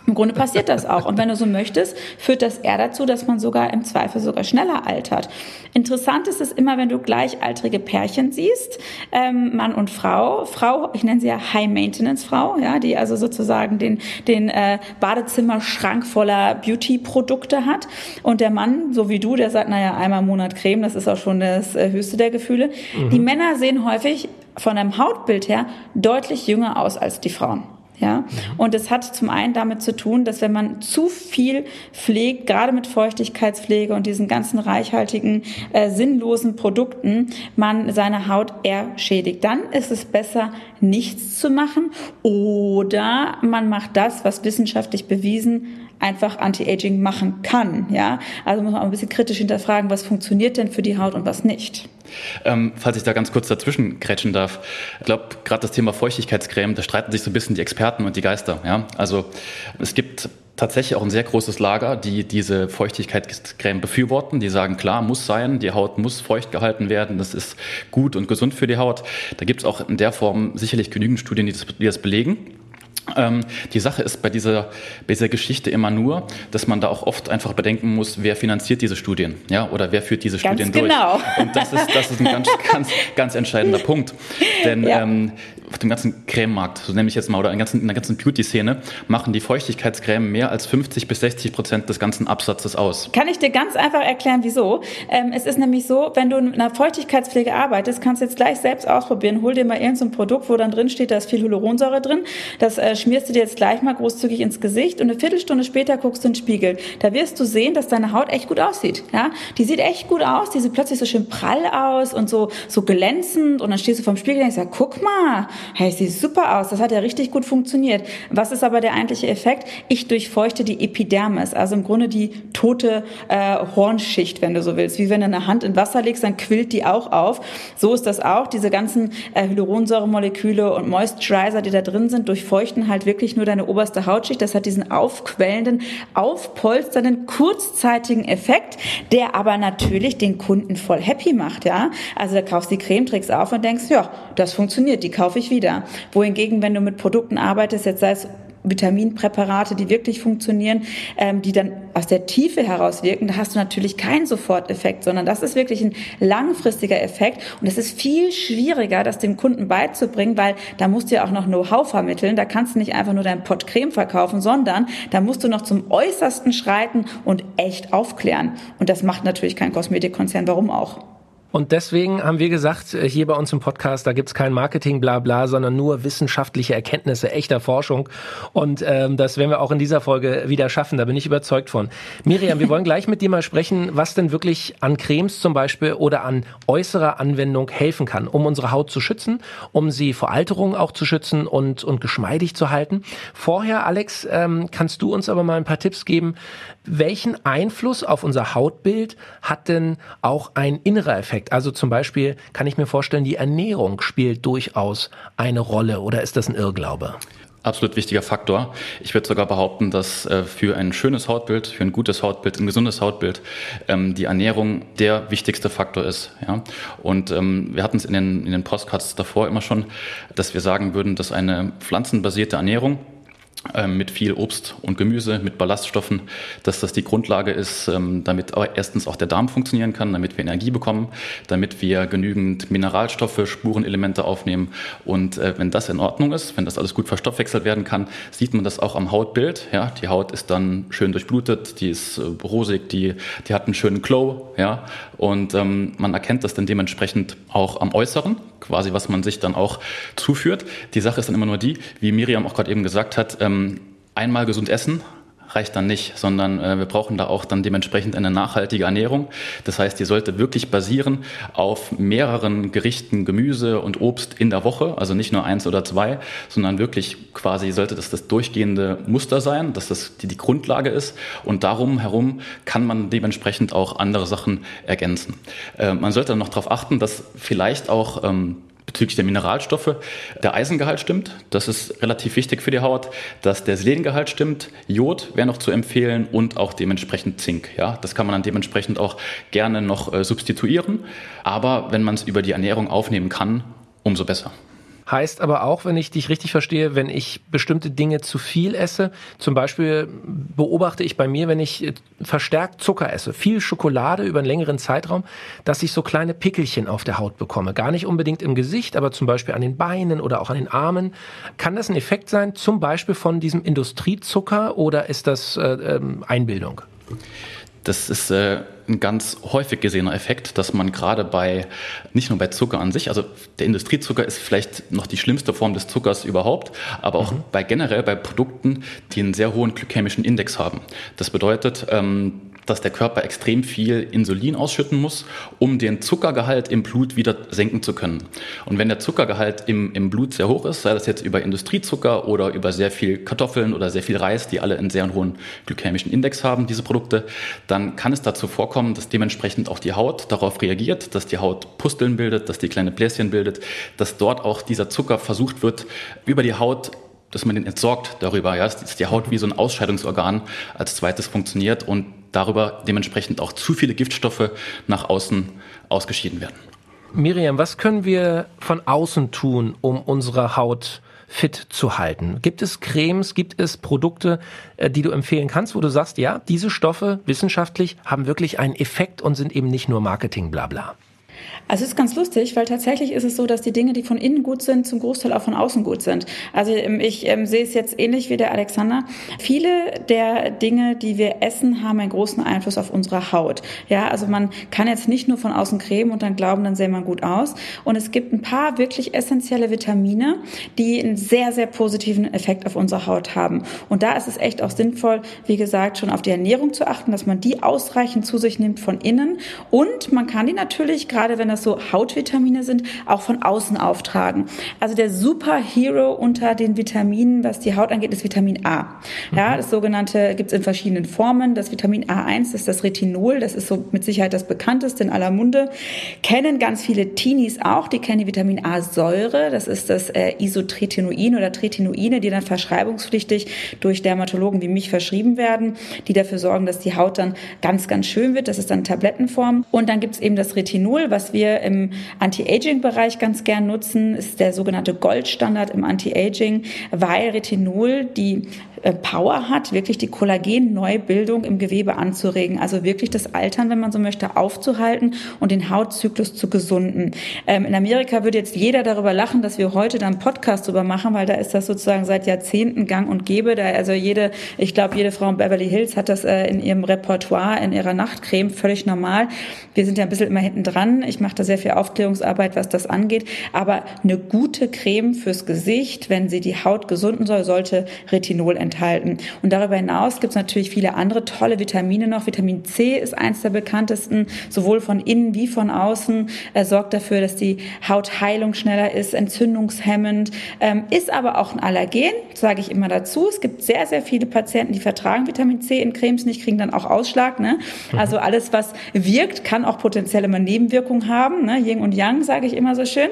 Im Grunde passiert das auch. Und wenn du so möchtest, führt das eher dazu, dass man sogar im Zweifel sogar schneller altert. Interessant ist es immer, wenn du gleichaltrige Pärchen siehst, ähm, Mann und Frau. Frau, ich nenne sie ja High-Maintenance-Frau, ja, die also sozusagen den, den äh, Badezimmerschrank voller Beauty-Produkte hat. Und der Mann, so wie du, der sagt, naja, einmal im Monat Creme, das ist auch schon das äh, höchste der Gefühle. Mhm. Die Männer sehen häufig von einem Hautbild her deutlich jünger aus als die Frauen. Ja, und es hat zum einen damit zu tun, dass wenn man zu viel pflegt, gerade mit Feuchtigkeitspflege und diesen ganzen reichhaltigen, äh, sinnlosen Produkten, man seine Haut eher schädigt. Dann ist es besser, nichts zu machen oder man macht das, was wissenschaftlich bewiesen einfach Anti-Aging machen kann. Ja, also muss man auch ein bisschen kritisch hinterfragen, was funktioniert denn für die Haut und was nicht. Ähm, falls ich da ganz kurz dazwischen grätschen darf. Ich glaube, gerade das Thema Feuchtigkeitscreme, da streiten sich so ein bisschen die Experten und die Geister. Ja? Also es gibt tatsächlich auch ein sehr großes Lager, die diese Feuchtigkeitscreme befürworten. Die sagen, klar, muss sein, die Haut muss feucht gehalten werden, das ist gut und gesund für die Haut. Da gibt es auch in der Form sicherlich genügend Studien, die das, die das belegen. Ähm, die Sache ist bei dieser, bei dieser Geschichte immer nur, dass man da auch oft einfach bedenken muss, wer finanziert diese Studien, ja, oder wer führt diese ganz Studien genau. durch. Und das ist, das ist ein ganz, ganz, ganz entscheidender Punkt. Denn ja. ähm, auf dem ganzen Crememarkt, so nenne ich jetzt mal, oder in, ganzen, in der ganzen Beauty-Szene, machen die Feuchtigkeitscreme mehr als 50 bis 60 Prozent des ganzen Absatzes aus. Kann ich dir ganz einfach erklären, wieso? Ähm, es ist nämlich so, wenn du in einer Feuchtigkeitspflege arbeitest, kannst du jetzt gleich selbst ausprobieren. Hol dir mal irgendein so Produkt, wo dann drin steht, da ist viel Hyaluronsäure drin. Das äh, schmierst du dir jetzt gleich mal großzügig ins Gesicht und eine Viertelstunde später guckst du in den Spiegel. Da wirst du sehen, dass deine Haut echt gut aussieht. Ja? Die sieht echt gut aus, die sieht plötzlich so schön prall aus und so, so glänzend und dann stehst du vorm Spiegel und denkst, guck mal, hey, sieht super aus, das hat ja richtig gut funktioniert. Was ist aber der eigentliche Effekt? Ich durchfeuchte die Epidermis, also im Grunde die tote äh, Hornschicht, wenn du so willst. Wie wenn du eine Hand in Wasser legst, dann quillt die auch auf. So ist das auch. Diese ganzen äh, Hyaluronsäuremoleküle und Moisturizer, die da drin sind, durchfeuchten halt wirklich nur deine oberste Hautschicht. Das hat diesen aufquellenden, aufpolsternden, kurzzeitigen Effekt, der aber natürlich den Kunden voll happy macht, ja. Also da kaufst du die Creme, trägst auf und denkst, ja, das funktioniert, die kaufe ich wieder wohingegen, wenn du mit Produkten arbeitest, jetzt sei es Vitaminpräparate, die wirklich funktionieren, ähm, die dann aus der Tiefe heraus wirken, da hast du natürlich keinen Soforteffekt, sondern das ist wirklich ein langfristiger Effekt und es ist viel schwieriger, das dem Kunden beizubringen, weil da musst du ja auch noch Know-how vermitteln. Da kannst du nicht einfach nur dein Pott Creme verkaufen, sondern da musst du noch zum Äußersten schreiten und echt aufklären. Und das macht natürlich kein Kosmetikkonzern. Warum auch? Und deswegen haben wir gesagt, äh, hier bei uns im Podcast, da gibt's kein Marketing, bla bla, sondern nur wissenschaftliche Erkenntnisse echter Forschung. Und ähm, das werden wir auch in dieser Folge wieder schaffen, da bin ich überzeugt von. Miriam, wir wollen gleich mit dir mal sprechen, was denn wirklich an Cremes zum Beispiel oder an äußerer Anwendung helfen kann, um unsere Haut zu schützen, um sie vor Alterung auch zu schützen und, und geschmeidig zu halten. Vorher, Alex, ähm, kannst du uns aber mal ein paar Tipps geben, welchen Einfluss auf unser Hautbild hat denn auch ein innerer Effekt? Aspekt. Also zum Beispiel kann ich mir vorstellen, die Ernährung spielt durchaus eine Rolle oder ist das ein Irrglaube? Absolut wichtiger Faktor. Ich würde sogar behaupten, dass äh, für ein schönes Hautbild, für ein gutes Hautbild, ein gesundes Hautbild ähm, die Ernährung der wichtigste Faktor ist. Und ähm, wir hatten es in den, in den Postcards davor immer schon, dass wir sagen würden, dass eine pflanzenbasierte Ernährung mit viel Obst und Gemüse, mit Ballaststoffen, dass das die Grundlage ist, ähm, damit erstens auch der Darm funktionieren kann, damit wir Energie bekommen, damit wir genügend Mineralstoffe, Spurenelemente aufnehmen. Und äh, wenn das in Ordnung ist, wenn das alles gut verstoffwechselt werden kann, sieht man das auch am Hautbild. Ja, die Haut ist dann schön durchblutet, die ist äh, rosig, die, die hat einen schönen Glow, ja, und ähm, man erkennt das dann dementsprechend auch am Äußeren, quasi was man sich dann auch zuführt. Die Sache ist dann immer nur die, wie Miriam auch gerade eben gesagt hat, ähm, einmal gesund essen reicht dann nicht, sondern äh, wir brauchen da auch dann dementsprechend eine nachhaltige Ernährung. Das heißt, die sollte wirklich basieren auf mehreren Gerichten Gemüse und Obst in der Woche, also nicht nur eins oder zwei, sondern wirklich quasi sollte das das durchgehende Muster sein, dass das die, die Grundlage ist und darum herum kann man dementsprechend auch andere Sachen ergänzen. Äh, man sollte dann noch darauf achten, dass vielleicht auch ähm, bezüglich der Mineralstoffe der Eisengehalt stimmt. Das ist relativ wichtig für die Haut. Dass der Selengehalt stimmt. Jod wäre noch zu empfehlen und auch dementsprechend Zink. Ja, das kann man dann dementsprechend auch gerne noch äh, substituieren. Aber wenn man es über die Ernährung aufnehmen kann, umso besser. Heißt aber auch, wenn ich dich richtig verstehe, wenn ich bestimmte Dinge zu viel esse, zum Beispiel beobachte ich bei mir, wenn ich äh, verstärkt Zucker esse, viel Schokolade über einen längeren Zeitraum, dass ich so kleine Pickelchen auf der Haut bekomme. Gar nicht unbedingt im Gesicht, aber zum Beispiel an den Beinen oder auch an den Armen. Kann das ein Effekt sein, zum Beispiel von diesem Industriezucker oder ist das äh, ähm, Einbildung? Das ist äh, ein ganz häufig gesehener Effekt, dass man gerade bei, nicht nur bei Zucker an sich, also der Industriezucker ist vielleicht noch die schlimmste Form des Zuckers überhaupt, aber auch mhm. bei generell bei Produkten, die einen sehr hohen glykämischen Index haben. Das bedeutet, ähm, dass der Körper extrem viel Insulin ausschütten muss, um den Zuckergehalt im Blut wieder senken zu können. Und wenn der Zuckergehalt im, im Blut sehr hoch ist, sei das jetzt über Industriezucker oder über sehr viel Kartoffeln oder sehr viel Reis, die alle einen sehr hohen glykämischen Index haben, diese Produkte, dann kann es dazu vorkommen, dass dementsprechend auch die Haut darauf reagiert, dass die Haut Pusteln bildet, dass die kleine Bläschen bildet, dass dort auch dieser Zucker versucht wird, über die Haut dass man den entsorgt darüber, ja, dass die Haut wie so ein Ausscheidungsorgan als zweites funktioniert und darüber dementsprechend auch zu viele Giftstoffe nach außen ausgeschieden werden. Miriam, was können wir von außen tun, um unsere Haut fit zu halten? Gibt es Cremes, gibt es Produkte, äh, die du empfehlen kannst, wo du sagst, ja, diese Stoffe wissenschaftlich haben wirklich einen Effekt und sind eben nicht nur Marketing, bla bla? Also es ist ganz lustig, weil tatsächlich ist es so, dass die Dinge, die von innen gut sind, zum Großteil auch von außen gut sind. Also ähm, ich ähm, sehe es jetzt ähnlich wie der Alexander. Viele der Dinge, die wir essen, haben einen großen Einfluss auf unsere Haut. Ja, also man kann jetzt nicht nur von außen cremen und dann glauben, dann sähe man gut aus. Und es gibt ein paar wirklich essentielle Vitamine, die einen sehr, sehr positiven Effekt auf unsere Haut haben. Und da ist es echt auch sinnvoll, wie gesagt, schon auf die Ernährung zu achten, dass man die ausreichend zu sich nimmt von innen. Und man kann die natürlich, gerade wenn das so Hautvitamine sind, auch von außen auftragen. Also der Superhero unter den Vitaminen, was die Haut angeht, ist Vitamin A. Ja, mhm. das sogenannte gibt es in verschiedenen Formen. Das Vitamin A1 ist das Retinol, das ist so mit Sicherheit das bekannteste in aller Munde. Kennen ganz viele Teenies auch, die kennen die Vitamin A-Säure, das ist das äh, Isotretinoin oder Tretinoine, die dann verschreibungspflichtig durch Dermatologen wie mich verschrieben werden, die dafür sorgen, dass die Haut dann ganz, ganz schön wird. Das ist dann Tablettenform. Und dann gibt es eben das Retinol, was wir im Anti-Aging-Bereich ganz gern nutzen, ist der sogenannte Goldstandard im Anti-Aging, weil Retinol die Power hat, wirklich die Kollagenneubildung im Gewebe anzuregen. Also wirklich das Altern, wenn man so möchte, aufzuhalten und den Hautzyklus zu gesunden. Ähm, in Amerika würde jetzt jeder darüber lachen, dass wir heute dann Podcast drüber machen, weil da ist das sozusagen seit Jahrzehnten gang und gäbe. Da also jede, ich glaube, jede Frau in Beverly Hills hat das äh, in ihrem Repertoire, in ihrer Nachtcreme, völlig normal. Wir sind ja ein bisschen immer hinten dran. Ich mache da sehr viel Aufklärungsarbeit, was das angeht. Aber eine gute Creme fürs Gesicht, wenn sie die Haut gesunden soll, sollte Retinol enthalten enthalten. Und darüber hinaus gibt es natürlich viele andere tolle Vitamine noch. Vitamin C ist eins der bekanntesten, sowohl von innen wie von außen, Er sorgt dafür, dass die Hautheilung schneller ist, entzündungshemmend, ähm, ist aber auch ein Allergen, sage ich immer dazu. Es gibt sehr, sehr viele Patienten, die vertragen Vitamin C in Cremes nicht, kriegen dann auch Ausschlag. Ne? Mhm. Also alles, was wirkt, kann auch potenziell immer Nebenwirkungen haben. Ne? Yin und Yang, sage ich immer so schön.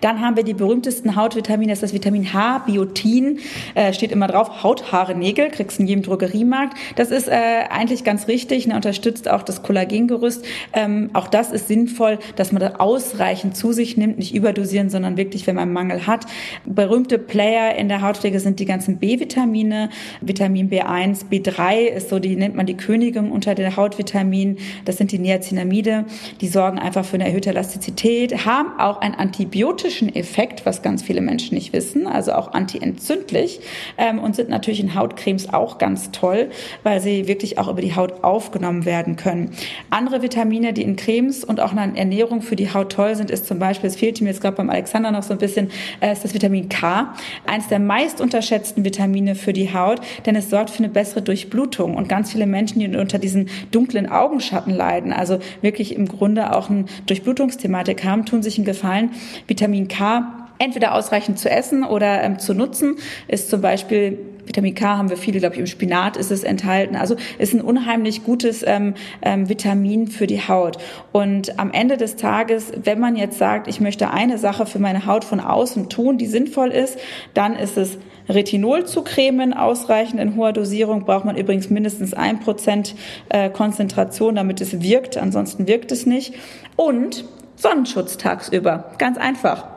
Dann haben wir die berühmtesten Hautvitamine, das ist das Vitamin H, Biotin, äh, steht immer drauf, Hauthaare klare Nägel, kriegst in jedem Drogeriemarkt. Das ist äh, eigentlich ganz richtig, ne, unterstützt auch das Kollagengerüst. Ähm, auch das ist sinnvoll, dass man das ausreichend zu sich nimmt, nicht überdosieren, sondern wirklich, wenn man Mangel hat. Berühmte Player in der Hautpflege sind die ganzen B-Vitamine. Vitamin B1, B3 ist so, die nennt man die Königin unter den Hautvitamin. Das sind die Niacinamide. Die sorgen einfach für eine erhöhte Elastizität, haben auch einen antibiotischen Effekt, was ganz viele Menschen nicht wissen, also auch antientzündlich ähm, und sind natürlich in Hautcremes auch ganz toll, weil sie wirklich auch über die Haut aufgenommen werden können. Andere Vitamine, die in Cremes und auch in Ernährung für die Haut toll sind, ist zum Beispiel, es fehlt mir jetzt gerade beim Alexander noch so ein bisschen, äh, ist das Vitamin K. Eins der meist unterschätzten Vitamine für die Haut, denn es sorgt für eine bessere Durchblutung. Und ganz viele Menschen, die unter diesen dunklen Augenschatten leiden, also wirklich im Grunde auch eine Durchblutungsthematik haben, tun sich einen Gefallen. Vitamin K entweder ausreichend zu essen oder ähm, zu nutzen, ist zum Beispiel Vitamin K haben wir viele, glaube ich, im Spinat ist es enthalten. Also ist ein unheimlich gutes ähm, ähm, Vitamin für die Haut. Und am Ende des Tages, wenn man jetzt sagt, ich möchte eine Sache für meine Haut von außen tun, die sinnvoll ist, dann ist es Retinol zu cremen, ausreichend in hoher Dosierung braucht man übrigens mindestens ein Prozent äh, Konzentration, damit es wirkt. Ansonsten wirkt es nicht. Und Sonnenschutz tagsüber. Ganz einfach.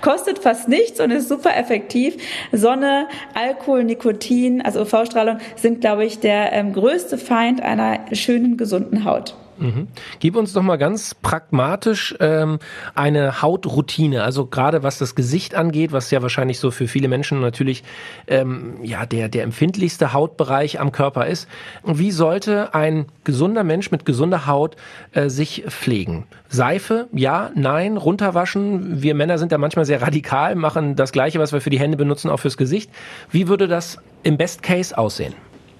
Kostet fast nichts und ist super effektiv. Sonne, Alkohol, Nikotin, also UV-Strahlung sind, glaube ich, der ähm, größte Feind einer schönen, gesunden Haut. Mhm. Gib uns doch mal ganz pragmatisch ähm, eine Hautroutine, also gerade was das Gesicht angeht, was ja wahrscheinlich so für viele Menschen natürlich ähm, ja der der empfindlichste Hautbereich am Körper ist. Wie sollte ein gesunder Mensch mit gesunder Haut äh, sich pflegen? Seife, ja, nein, runterwaschen. Wir Männer sind da manchmal sehr radikal, machen das Gleiche, was wir für die Hände benutzen, auch fürs Gesicht. Wie würde das im Best Case aussehen?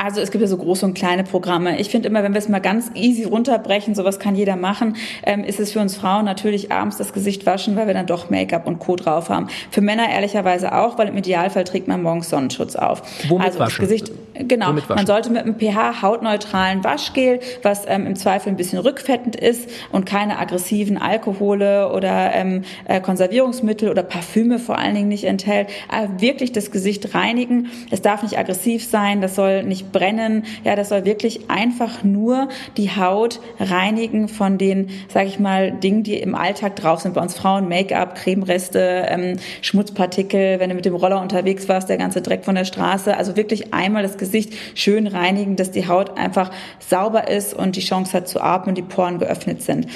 Also es gibt ja so große und kleine Programme. Ich finde immer, wenn wir es mal ganz easy runterbrechen, sowas kann jeder machen, ähm, ist es für uns Frauen natürlich abends das Gesicht waschen, weil wir dann doch Make-up und Co. drauf haben. Für Männer ehrlicherweise auch, weil im Idealfall trägt man morgens Sonnenschutz auf. Womit also waschen? das Gesicht, genau. Man sollte mit einem pH hautneutralen Waschgel, was ähm, im Zweifel ein bisschen rückfettend ist und keine aggressiven Alkohole oder ähm, äh, Konservierungsmittel oder Parfüme vor allen Dingen nicht enthält, äh, wirklich das Gesicht reinigen. Es darf nicht aggressiv sein, das soll nicht brennen. Ja, das soll wirklich einfach nur die Haut reinigen von den, sage ich mal, Dingen, die im Alltag drauf sind. Bei uns Frauen Make-up, Cremereste, ähm, Schmutzpartikel, wenn du mit dem Roller unterwegs warst, der ganze Dreck von der Straße. Also wirklich einmal das Gesicht schön reinigen, dass die Haut einfach sauber ist und die Chance hat zu atmen, die Poren geöffnet sind.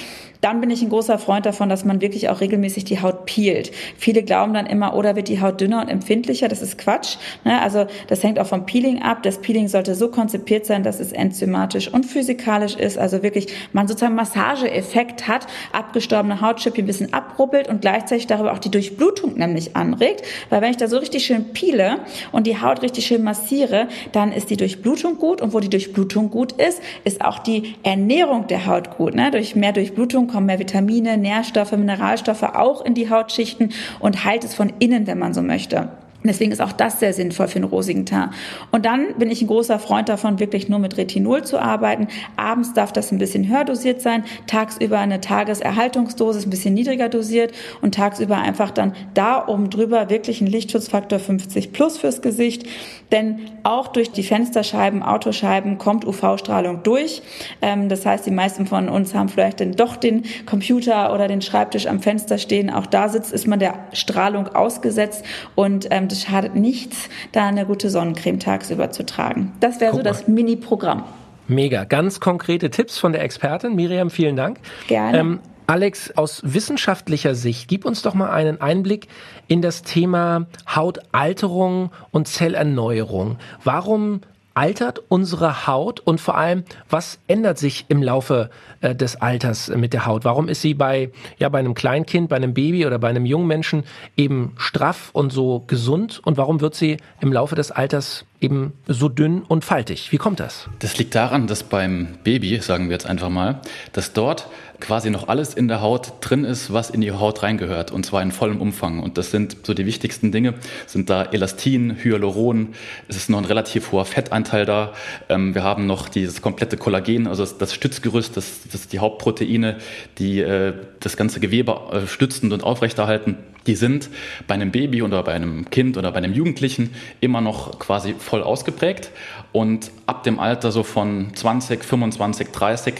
Dann bin ich ein großer Freund davon, dass man wirklich auch regelmäßig die Haut peelt. Viele glauben dann immer, oder wird die Haut dünner und empfindlicher? Das ist Quatsch. Ne? Also das hängt auch vom Peeling ab. Das Peeling sollte so konzipiert sein, dass es enzymatisch und physikalisch ist. Also wirklich man sozusagen Massageeffekt hat, abgestorbene Hautschüppchen ein bisschen abrubbelt und gleichzeitig darüber auch die Durchblutung nämlich anregt. Weil wenn ich da so richtig schön peele und die Haut richtig schön massiere, dann ist die Durchblutung gut. Und wo die Durchblutung gut ist, ist auch die Ernährung der Haut gut. Ne? Durch mehr Durchblutung kommen mehr Vitamine, Nährstoffe, Mineralstoffe auch in die Hautschichten und heilt es von innen, wenn man so möchte. Deswegen ist auch das sehr sinnvoll für einen rosigen Teint. Und dann bin ich ein großer Freund davon, wirklich nur mit Retinol zu arbeiten. Abends darf das ein bisschen höher dosiert sein, tagsüber eine Tageserhaltungsdosis ein bisschen niedriger dosiert und tagsüber einfach dann da oben drüber wirklich ein Lichtschutzfaktor 50 plus fürs Gesicht. Denn auch durch die Fensterscheiben, Autoscheiben kommt UV-Strahlung durch. Ähm, das heißt, die meisten von uns haben vielleicht dann doch den Computer oder den Schreibtisch am Fenster stehen. Auch da sitzt, ist man der Strahlung ausgesetzt und ähm, das schadet nichts, da eine gute Sonnencreme tagsüber zu tragen. Das wäre so das Mini-Programm. Mega. Ganz konkrete Tipps von der Expertin. Miriam, vielen Dank. Gerne. Ähm, Alex, aus wissenschaftlicher Sicht, gib uns doch mal einen Einblick in das Thema Hautalterung und Zellerneuerung. Warum altert unsere Haut und vor allem, was ändert sich im Laufe äh, des Alters mit der Haut? Warum ist sie bei, ja, bei einem Kleinkind, bei einem Baby oder bei einem jungen Menschen eben straff und so gesund und warum wird sie im Laufe des Alters eben so dünn und faltig? Wie kommt das? Das liegt daran, dass beim Baby, sagen wir jetzt einfach mal, dass dort quasi noch alles in der Haut drin ist, was in die Haut reingehört und zwar in vollem Umfang. Und das sind so die wichtigsten Dinge, sind da Elastin, Hyaluron, es ist noch ein relativ hoher Fettanteil da. Ähm, wir haben noch dieses komplette Kollagen, also das, das Stützgerüst, das, das die Hauptproteine, die äh, das ganze Gewebe äh, stützend und aufrechterhalten die sind bei einem Baby oder bei einem Kind oder bei einem Jugendlichen immer noch quasi voll ausgeprägt. Und ab dem Alter so von 20, 25, 30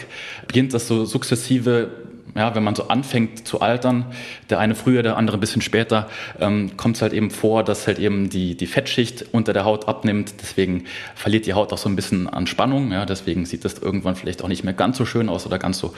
beginnt das so sukzessive ja, wenn man so anfängt zu altern, der eine früher, der andere ein bisschen später, ähm, kommt es halt eben vor, dass halt eben die, die Fettschicht unter der Haut abnimmt. Deswegen verliert die Haut auch so ein bisschen an Spannung. Ja, deswegen sieht das irgendwann vielleicht auch nicht mehr ganz so schön aus oder ganz so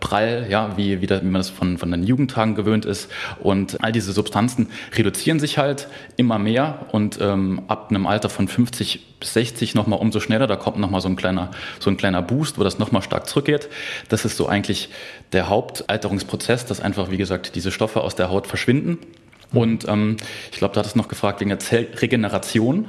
prall, ja, wie, wie, das, wie man das von, von den Jugendtagen gewöhnt ist. Und all diese Substanzen reduzieren sich halt immer mehr und ähm, ab einem Alter von 50 bis 60 nochmal umso schneller. Da kommt nochmal so ein kleiner, so ein kleiner Boost, wo das nochmal stark zurückgeht. Das ist so eigentlich der Hauptalterungsprozess, dass einfach, wie gesagt, diese Stoffe aus der Haut verschwinden. Und ähm, ich glaube, da hat es noch gefragt wegen der Zellregeneration.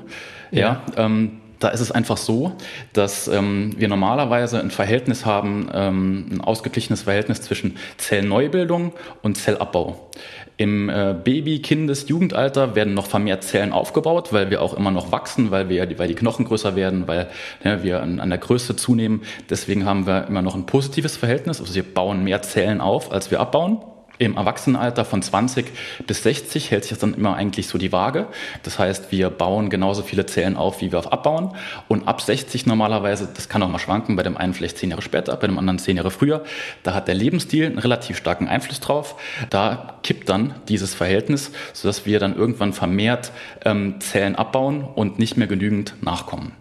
Ja, ja ähm, da ist es einfach so, dass ähm, wir normalerweise ein Verhältnis haben, ähm, ein ausgeglichenes Verhältnis zwischen Zellneubildung und Zellabbau. Im äh, Baby-, Kindes-, Jugendalter werden noch vermehrt Zellen aufgebaut, weil wir auch immer noch wachsen, weil, wir, weil die Knochen größer werden, weil ja, wir an, an der Größe zunehmen. Deswegen haben wir immer noch ein positives Verhältnis. Also wir bauen mehr Zellen auf, als wir abbauen. Im Erwachsenenalter von 20 bis 60 hält sich das dann immer eigentlich so die Waage. Das heißt, wir bauen genauso viele Zellen auf, wie wir auf abbauen. Und ab 60 normalerweise, das kann auch mal schwanken, bei dem einen vielleicht zehn Jahre später, bei dem anderen zehn Jahre früher, da hat der Lebensstil einen relativ starken Einfluss drauf. Da kippt dann dieses Verhältnis, sodass wir dann irgendwann vermehrt ähm, Zellen abbauen und nicht mehr genügend nachkommen.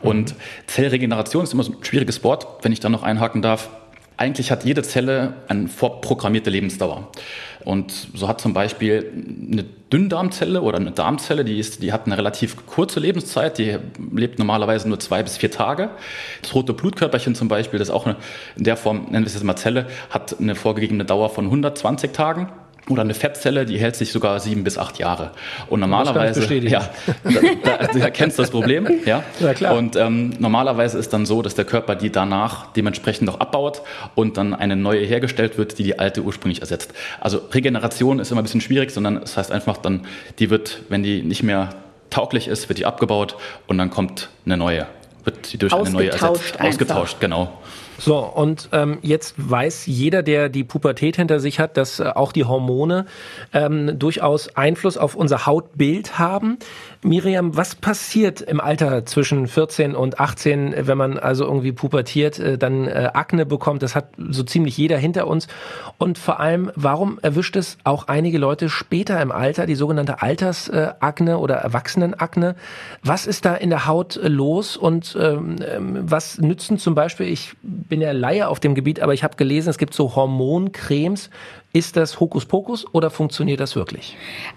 Und Zellregeneration ist immer so ein schwieriges Wort, wenn ich da noch einhaken darf eigentlich hat jede Zelle eine vorprogrammierte Lebensdauer. Und so hat zum Beispiel eine Dünndarmzelle oder eine Darmzelle, die, ist, die hat eine relativ kurze Lebenszeit, die lebt normalerweise nur zwei bis vier Tage. Das rote Blutkörperchen zum Beispiel, das ist auch eine, in der Form, nennen wir es jetzt mal Zelle, hat eine vorgegebene Dauer von 120 Tagen. Oder eine Fettzelle, die hält sich sogar sieben bis acht Jahre. Und normalerweise, ja, da, da, da kennst du das Problem, ja. ja klar. Und ähm, normalerweise ist dann so, dass der Körper die danach dementsprechend auch abbaut und dann eine neue hergestellt wird, die die alte ursprünglich ersetzt. Also Regeneration ist immer ein bisschen schwierig, sondern es das heißt einfach dann, die wird, wenn die nicht mehr tauglich ist, wird die abgebaut und dann kommt eine neue, wird sie durch eine neue ersetzt, einfach. ausgetauscht, genau. So, und ähm, jetzt weiß jeder, der die Pubertät hinter sich hat, dass äh, auch die Hormone ähm, durchaus Einfluss auf unser Hautbild haben. Miriam, was passiert im Alter zwischen 14 und 18, wenn man also irgendwie pubertiert, äh, dann äh, Akne bekommt? Das hat so ziemlich jeder hinter uns. Und vor allem, warum erwischt es auch einige Leute später im Alter, die sogenannte Altersakne oder Erwachsenenakne? Was ist da in der Haut los und ähm, ähm, was nützen zum Beispiel, ich bin ja Laie auf dem Gebiet, aber ich habe gelesen, es gibt so Hormoncremes ist das Hokuspokus oder funktioniert das wirklich?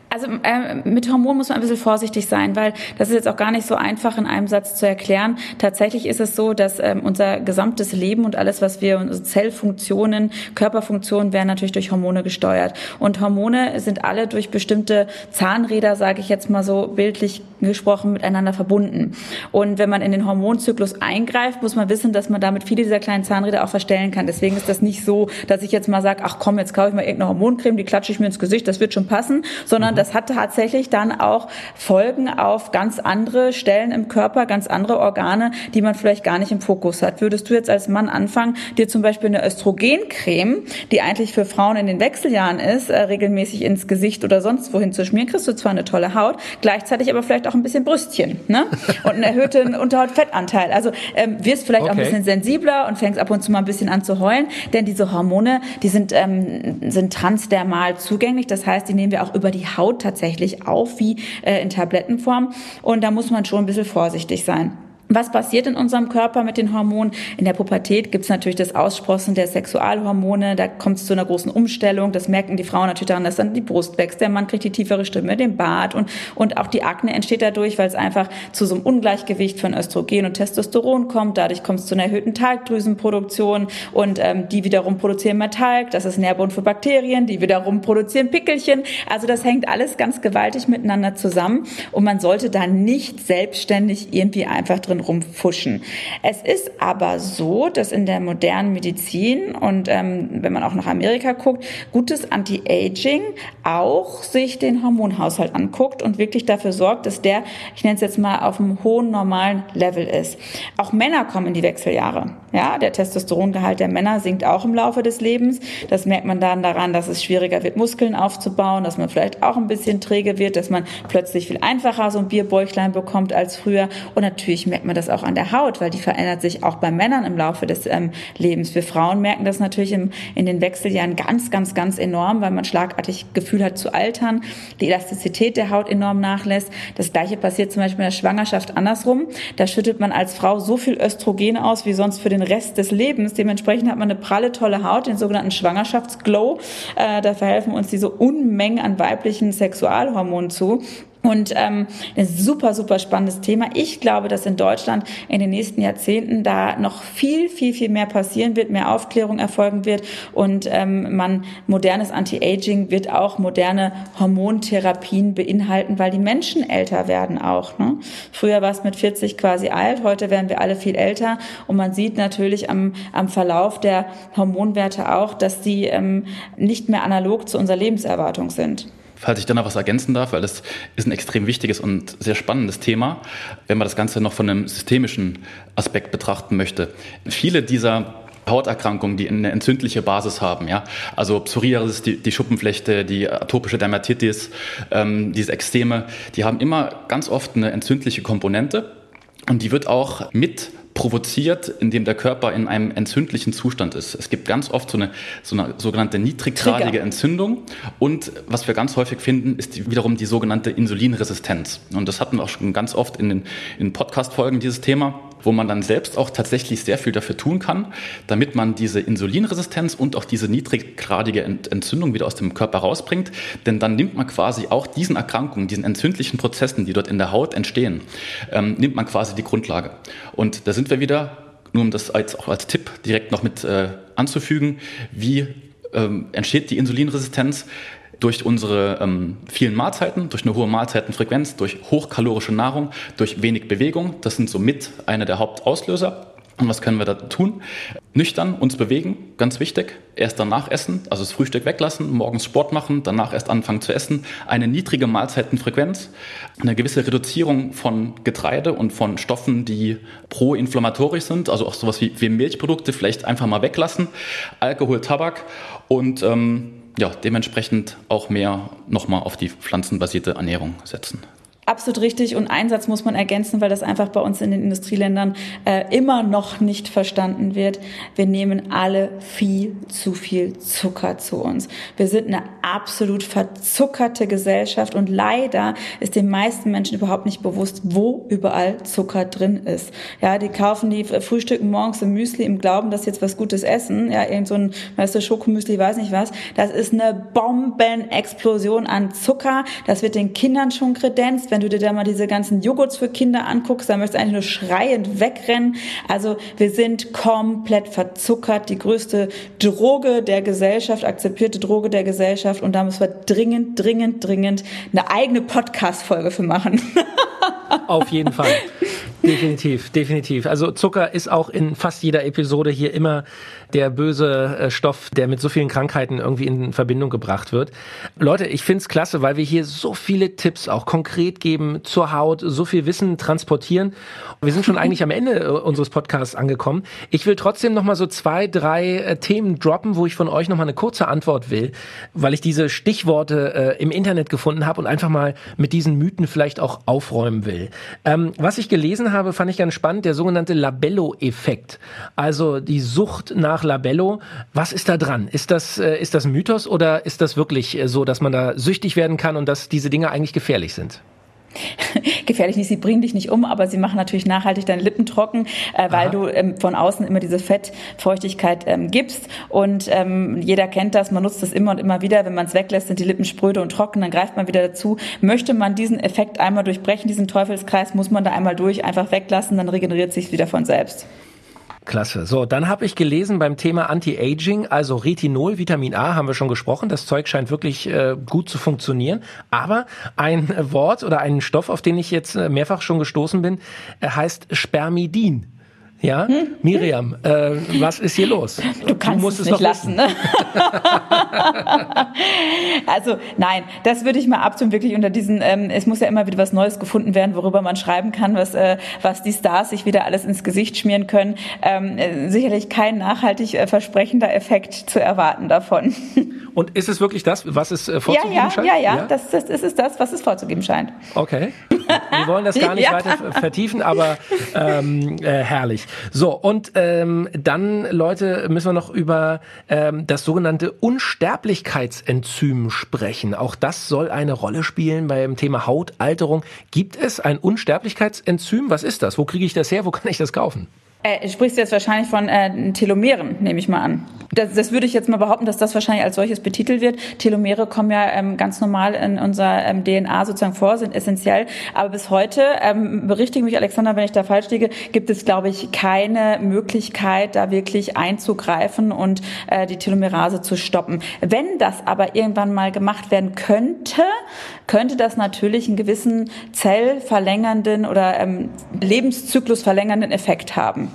Also äh, mit Hormonen muss man ein bisschen vorsichtig sein, weil das ist jetzt auch gar nicht so einfach in einem Satz zu erklären. Tatsächlich ist es so, dass ähm, unser gesamtes Leben und alles, was wir, unsere Zellfunktionen, Körperfunktionen werden natürlich durch Hormone gesteuert. Und Hormone sind alle durch bestimmte Zahnräder, sage ich jetzt mal so bildlich gesprochen, miteinander verbunden. Und wenn man in den Hormonzyklus eingreift, muss man wissen, dass man damit viele dieser kleinen Zahnräder auch verstellen kann. Deswegen ist das nicht so, dass ich jetzt mal sage, ach komm, jetzt kaufe ich mal irgendeine Hormoncreme, die klatsche ich mir ins Gesicht, das wird schon passen, sondern mhm. das hat tatsächlich dann auch Folgen auf ganz andere Stellen im Körper, ganz andere Organe, die man vielleicht gar nicht im Fokus hat. Würdest du jetzt als Mann anfangen, dir zum Beispiel eine Östrogencreme, die eigentlich für Frauen in den Wechseljahren ist, äh, regelmäßig ins Gesicht oder sonst wohin zu schmieren, kriegst du zwar eine tolle Haut, gleichzeitig aber vielleicht auch ein bisschen Brüstchen ne? und einen erhöhten Unterhautfettanteil. Also ähm, wirst vielleicht okay. auch ein bisschen sensibler und fängst ab und zu mal ein bisschen an zu heulen, denn diese Hormone, die sind ähm, sind transdermal zugänglich. Das heißt, die nehmen wir auch über die Haut tatsächlich auf, wie äh, in Tablettenform. Und da muss man schon ein bisschen vorsichtig sein. Was passiert in unserem Körper mit den Hormonen? In der Pubertät gibt es natürlich das Aussprossen der Sexualhormone. Da kommt es zu einer großen Umstellung. Das merken die Frauen natürlich daran, dass dann die Brust wächst. Der Mann kriegt die tiefere Stimme, den Bart und, und auch die Akne entsteht dadurch, weil es einfach zu so einem Ungleichgewicht von Östrogen und Testosteron kommt. Dadurch kommt es zu einer erhöhten Talgdrüsenproduktion und ähm, die wiederum produzieren mehr Talg. Das ist Nährboden für Bakterien. Die wiederum produzieren Pickelchen. Also das hängt alles ganz gewaltig miteinander zusammen und man sollte da nicht selbstständig irgendwie einfach drin drin rumfuschen. Es ist aber so, dass in der modernen Medizin und ähm, wenn man auch nach Amerika guckt, gutes Anti-Aging auch sich den Hormonhaushalt anguckt und wirklich dafür sorgt, dass der, ich nenne es jetzt mal, auf einem hohen normalen Level ist. Auch Männer kommen in die Wechseljahre. Ja, der Testosterongehalt der Männer sinkt auch im Laufe des Lebens. Das merkt man dann daran, dass es schwieriger wird, Muskeln aufzubauen, dass man vielleicht auch ein bisschen träge wird, dass man plötzlich viel einfacher so ein Bierbäuchlein bekommt als früher. Und natürlich merkt man das auch an der Haut, weil die verändert sich auch bei Männern im Laufe des ähm, Lebens. Wir Frauen merken das natürlich im, in den Wechseljahren ganz, ganz, ganz enorm, weil man schlagartig Gefühl hat zu altern, die Elastizität der Haut enorm nachlässt. Das gleiche passiert zum Beispiel in der Schwangerschaft andersrum. Da schüttet man als Frau so viel Östrogen aus wie sonst für den Rest des Lebens. Dementsprechend hat man eine pralle, tolle Haut, den sogenannten Schwangerschaftsglow. Äh, da verhelfen uns diese Unmengen an weiblichen Sexualhormonen zu. Und ähm, ein super, super spannendes Thema. Ich glaube, dass in Deutschland in den nächsten Jahrzehnten da noch viel, viel, viel mehr passieren wird, mehr Aufklärung erfolgen wird und ähm, man modernes Anti-Aging wird auch moderne Hormontherapien beinhalten, weil die Menschen älter werden auch. Ne? Früher war es mit 40 quasi alt, heute werden wir alle viel älter und man sieht natürlich am, am Verlauf der Hormonwerte auch, dass die ähm, nicht mehr analog zu unserer Lebenserwartung sind falls ich da noch was ergänzen darf, weil das ist ein extrem wichtiges und sehr spannendes Thema, wenn man das Ganze noch von einem systemischen Aspekt betrachten möchte. Viele dieser Hauterkrankungen, die eine entzündliche Basis haben. Ja? Also Psoriasis, die, die Schuppenflechte, die atopische Dermatitis, ähm, diese Extreme, die haben immer ganz oft eine entzündliche Komponente. Und die wird auch mit provoziert, indem der Körper in einem entzündlichen Zustand ist. Es gibt ganz oft so eine, so eine sogenannte niedriggradige Trigger. Entzündung und was wir ganz häufig finden, ist die, wiederum die sogenannte Insulinresistenz. Und das hatten wir auch schon ganz oft in den in Podcast-Folgen dieses Thema wo man dann selbst auch tatsächlich sehr viel dafür tun kann, damit man diese Insulinresistenz und auch diese niedriggradige Entzündung wieder aus dem Körper rausbringt. Denn dann nimmt man quasi auch diesen Erkrankungen, diesen entzündlichen Prozessen, die dort in der Haut entstehen, ähm, nimmt man quasi die Grundlage. Und da sind wir wieder, nur um das als, auch als Tipp direkt noch mit äh, anzufügen, wie ähm, entsteht die Insulinresistenz? Durch unsere ähm, vielen Mahlzeiten, durch eine hohe Mahlzeitenfrequenz, durch hochkalorische Nahrung, durch wenig Bewegung. Das sind somit einer der Hauptauslöser. Und was können wir da tun? Nüchtern uns bewegen, ganz wichtig. Erst danach essen, also das Frühstück weglassen, morgens Sport machen, danach erst anfangen zu essen. Eine niedrige Mahlzeitenfrequenz, eine gewisse Reduzierung von Getreide und von Stoffen, die pro-inflammatorisch sind, also auch sowas wie, wie Milchprodukte vielleicht einfach mal weglassen. Alkohol, Tabak und ähm, ja, dementsprechend auch mehr nochmal auf die pflanzenbasierte Ernährung setzen. Absolut richtig und Einsatz muss man ergänzen, weil das einfach bei uns in den Industrieländern äh, immer noch nicht verstanden wird. Wir nehmen alle viel zu viel Zucker zu uns. Wir sind eine absolut verzuckerte Gesellschaft und leider ist den meisten Menschen überhaupt nicht bewusst, wo überall Zucker drin ist. Ja, die kaufen die frühstücken morgens im Müsli im Glauben, dass jetzt was Gutes essen. Ja, irgend so ein, weißt du, Schokomüsli, weiß nicht was. Das ist eine Bombenexplosion an Zucker. Das wird den Kindern schon kredenzt wenn du dir da mal diese ganzen Joghurts für Kinder anguckst, dann möchtest du eigentlich nur schreiend wegrennen. Also wir sind komplett verzuckert, die größte Droge der Gesellschaft, akzeptierte Droge der Gesellschaft und da müssen wir dringend, dringend, dringend eine eigene Podcast-Folge für machen. Auf jeden Fall. Definitiv, definitiv. Also Zucker ist auch in fast jeder Episode hier immer der böse äh, Stoff, der mit so vielen Krankheiten irgendwie in Verbindung gebracht wird. Leute, ich find's klasse, weil wir hier so viele Tipps auch konkret geben zur Haut, so viel Wissen transportieren. Wir sind schon eigentlich am Ende äh, unseres Podcasts angekommen. Ich will trotzdem noch mal so zwei, drei äh, Themen droppen, wo ich von euch noch mal eine kurze Antwort will, weil ich diese Stichworte äh, im Internet gefunden habe und einfach mal mit diesen Mythen vielleicht auch aufräumen will. Ähm, was ich gelesen habe, fand ich ganz spannend, der sogenannte Labello-Effekt. Also die Sucht nach Labello. Was ist da dran? Ist das, äh, ist das Mythos oder ist das wirklich äh, so, dass man da süchtig werden kann und dass diese Dinge eigentlich gefährlich sind? gefährlich nicht, sie bringen dich nicht um, aber sie machen natürlich nachhaltig deine Lippen trocken, äh, weil Aha. du ähm, von außen immer diese Fettfeuchtigkeit ähm, gibst und ähm, jeder kennt das, man nutzt das immer und immer wieder, wenn man es weglässt, sind die Lippen spröde und trocken, dann greift man wieder dazu. Möchte man diesen Effekt einmal durchbrechen, diesen Teufelskreis, muss man da einmal durch, einfach weglassen, dann regeneriert sich wieder von selbst. Klasse. So, dann habe ich gelesen beim Thema Anti-Aging, also Retinol, Vitamin A haben wir schon gesprochen. Das Zeug scheint wirklich äh, gut zu funktionieren. Aber ein Wort oder ein Stoff, auf den ich jetzt äh, mehrfach schon gestoßen bin, äh, heißt Spermidin. Ja, hm? Miriam, äh, was ist hier los? Du kannst du es, es nicht lassen. Ne? also nein, das würde ich mal abtun, wirklich unter diesen, ähm, es muss ja immer wieder was Neues gefunden werden, worüber man schreiben kann, was, äh, was die Stars sich wieder alles ins Gesicht schmieren können. Ähm, äh, sicherlich kein nachhaltig äh, versprechender Effekt zu erwarten davon. Und ist es wirklich das, was es äh, vorzugeben ja, ja, scheint? Ja, ja, ja, das, das ist es das, was es vorzugeben scheint. Okay. Wir wollen das gar nicht ja. weiter vertiefen, aber ähm, äh, herrlich. So, und ähm, dann, Leute, müssen wir noch über ähm, das sogenannte Unsterblichkeitsenzym sprechen. Auch das soll eine Rolle spielen beim Thema Hautalterung. Gibt es ein Unsterblichkeitsenzym? Was ist das? Wo kriege ich das her? Wo kann ich das kaufen? Äh, sprichst du jetzt wahrscheinlich von äh, Telomeren, nehme ich mal an. Das, das würde ich jetzt mal behaupten, dass das wahrscheinlich als solches betitelt wird. Telomere kommen ja ähm, ganz normal in unserer ähm, DNA sozusagen vor, sind essentiell. Aber bis heute, ähm, berichtige mich Alexander, wenn ich da falsch liege, gibt es, glaube ich, keine Möglichkeit, da wirklich einzugreifen und äh, die Telomerase zu stoppen. Wenn das aber irgendwann mal gemacht werden könnte, könnte das natürlich einen gewissen zellverlängernden oder ähm, Lebenszyklus verlängernden Effekt haben.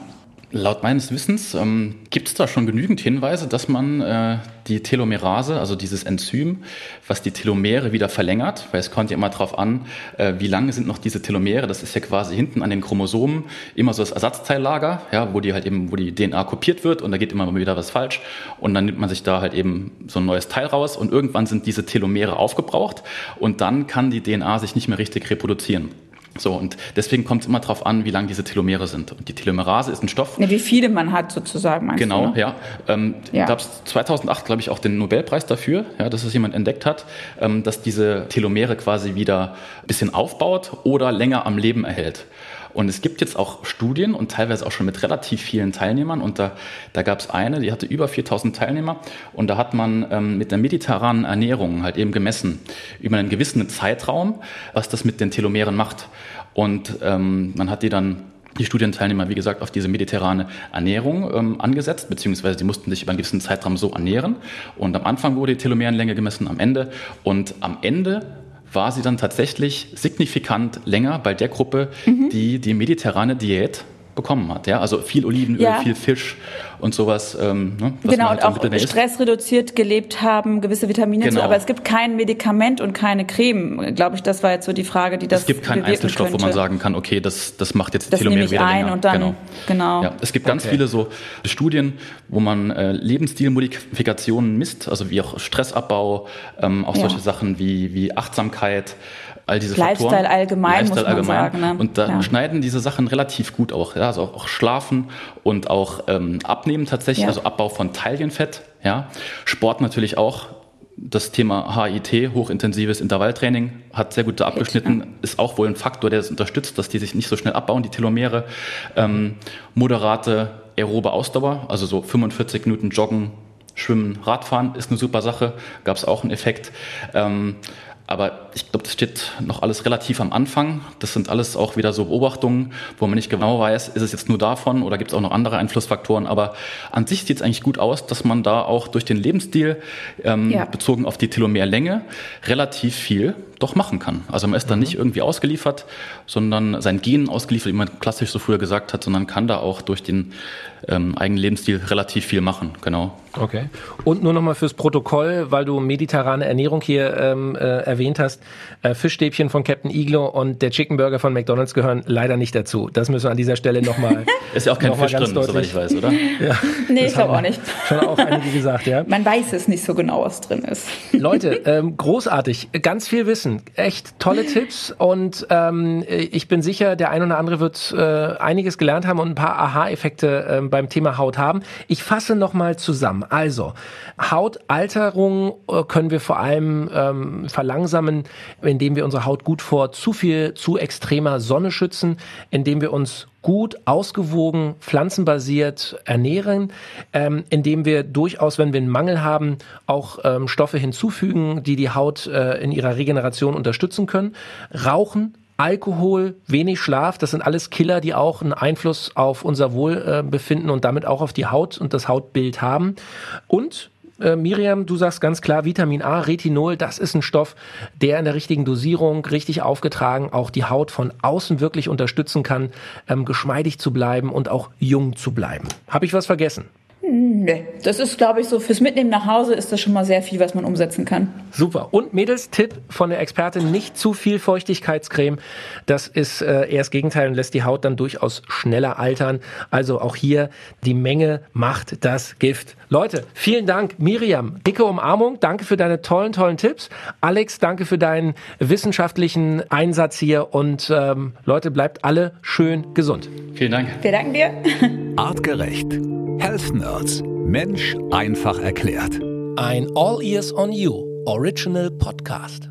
Laut meines Wissens ähm, gibt es da schon genügend Hinweise, dass man äh, die Telomerase, also dieses Enzym, was die Telomere wieder verlängert, weil es kommt ja immer darauf an, äh, wie lange sind noch diese Telomere. Das ist ja quasi hinten an den Chromosomen immer so das Ersatzteillager, ja, wo die halt eben, wo die DNA kopiert wird und da geht immer wieder was falsch und dann nimmt man sich da halt eben so ein neues Teil raus und irgendwann sind diese Telomere aufgebraucht und dann kann die DNA sich nicht mehr richtig reproduzieren. So, und deswegen kommt es immer darauf an, wie lang diese Telomere sind. Und die Telomerase ist ein Stoff. Ja, wie viele man hat sozusagen, genau, du? Genau, ja. Ähm, ja. gab es 2008, glaube ich, auch den Nobelpreis dafür, ja, dass es jemand entdeckt hat, ähm, dass diese Telomere quasi wieder ein bisschen aufbaut oder länger am Leben erhält. Und es gibt jetzt auch Studien und teilweise auch schon mit relativ vielen Teilnehmern. Und da, da gab es eine, die hatte über 4000 Teilnehmer. Und da hat man ähm, mit der mediterranen Ernährung halt eben gemessen, über einen gewissen Zeitraum, was das mit den Telomeren macht. Und ähm, man hat die dann die Studienteilnehmer, wie gesagt, auf diese mediterrane Ernährung ähm, angesetzt, beziehungsweise die mussten sich über einen gewissen Zeitraum so ernähren. Und am Anfang wurde die Telomerenlänge gemessen, am Ende. Und am Ende war sie dann tatsächlich signifikant länger bei der Gruppe, mhm. die die mediterrane Diät bekommen hat. Ja? Also viel Olivenöl, ja. viel Fisch und sowas. Ähm, ne, genau, halt und auch stressreduziert gelebt haben, gewisse Vitamine genau. zu, aber es gibt kein Medikament und keine Creme. Glaube ich, das war jetzt so die Frage, die das Es gibt keinen Einzelstoff, könnte. wo man sagen kann, okay, das, das macht jetzt die Telomere wieder ein länger. Und dann, genau. genau. Ja, es gibt ganz okay. viele so Studien, wo man äh, Lebensstilmodifikationen misst, also wie auch Stressabbau, ähm, auch ja. solche Sachen wie, wie Achtsamkeit all diese Lifestyle Faktoren. allgemein, Lifestyle muss man allgemein. sagen. Ne? Und da ja. schneiden diese Sachen relativ gut auch. Ja? Also auch, auch Schlafen und auch ähm, Abnehmen tatsächlich, ja. also Abbau von Taillenfett. Ja? Sport natürlich auch. Das Thema HIT, hochintensives Intervalltraining, hat sehr gut da abgeschnitten, ist auch wohl ein Faktor, der das unterstützt, dass die sich nicht so schnell abbauen, die Telomere. Ähm, moderate aerobe Ausdauer, also so 45 Minuten Joggen, Schwimmen, Radfahren ist eine super Sache, gab es auch einen Effekt. Ähm, aber ich glaube, das steht noch alles relativ am Anfang. Das sind alles auch wieder so Beobachtungen, wo man nicht genau weiß, ist es jetzt nur davon oder gibt es auch noch andere Einflussfaktoren. Aber an sich sieht es eigentlich gut aus, dass man da auch durch den Lebensstil ähm, ja. bezogen auf die Telomerlänge relativ viel doch machen kann. Also man ist mhm. da nicht irgendwie ausgeliefert, sondern sein Gen ausgeliefert, wie man klassisch so früher gesagt hat, sondern kann da auch durch den ähm, eigenen Lebensstil relativ viel machen. Genau. Okay. Und nur nochmal fürs Protokoll, weil du mediterrane Ernährung hier ähm, äh, erwähnt hast. Äh, Fischstäbchen von Captain Iglo und der Chicken Burger von McDonalds gehören leider nicht dazu. Das müssen wir an dieser Stelle nochmal. ist ja auch kein Fisch drin, soweit ich weiß, oder? Ja, nee, ich glaube auch nicht. Schon auch einige gesagt, ja. Man weiß es nicht so genau, was drin ist. Leute, ähm, großartig. Ganz viel Wissen. Echt tolle Tipps und ähm, ich bin sicher, der ein oder andere wird äh, einiges gelernt haben und ein paar Aha-Effekte äh, beim Thema Haut haben. Ich fasse nochmal zusammen. Also, Hautalterung äh, können wir vor allem ähm, verlangsamen, indem wir unsere Haut gut vor zu viel, zu extremer Sonne schützen, indem wir uns gut, ausgewogen, pflanzenbasiert ernähren, ähm, indem wir durchaus, wenn wir einen Mangel haben, auch ähm, Stoffe hinzufügen, die die Haut äh, in ihrer Regeneration unterstützen können. Rauchen, Alkohol, wenig Schlaf, das sind alles Killer, die auch einen Einfluss auf unser Wohlbefinden und damit auch auf die Haut und das Hautbild haben. Und äh, Miriam, du sagst ganz klar, Vitamin A, Retinol, das ist ein Stoff, der in der richtigen Dosierung, richtig aufgetragen, auch die Haut von außen wirklich unterstützen kann, ähm, geschmeidig zu bleiben und auch jung zu bleiben. Habe ich was vergessen? Nee, das ist, glaube ich, so fürs Mitnehmen nach Hause ist das schon mal sehr viel, was man umsetzen kann. Super. Und Mädels, Tipp von der Expertin, nicht zu viel Feuchtigkeitscreme. Das ist äh, eher das Gegenteil und lässt die Haut dann durchaus schneller altern. Also auch hier, die Menge macht das Gift. Leute, vielen Dank. Miriam, dicke Umarmung. Danke für deine tollen, tollen Tipps. Alex, danke für deinen wissenschaftlichen Einsatz hier. Und ähm, Leute, bleibt alle schön gesund. Vielen Dank. Wir danken dir. Artgerecht. Health Nerds. Mensch einfach erklärt. Ein All Ears on You Original Podcast.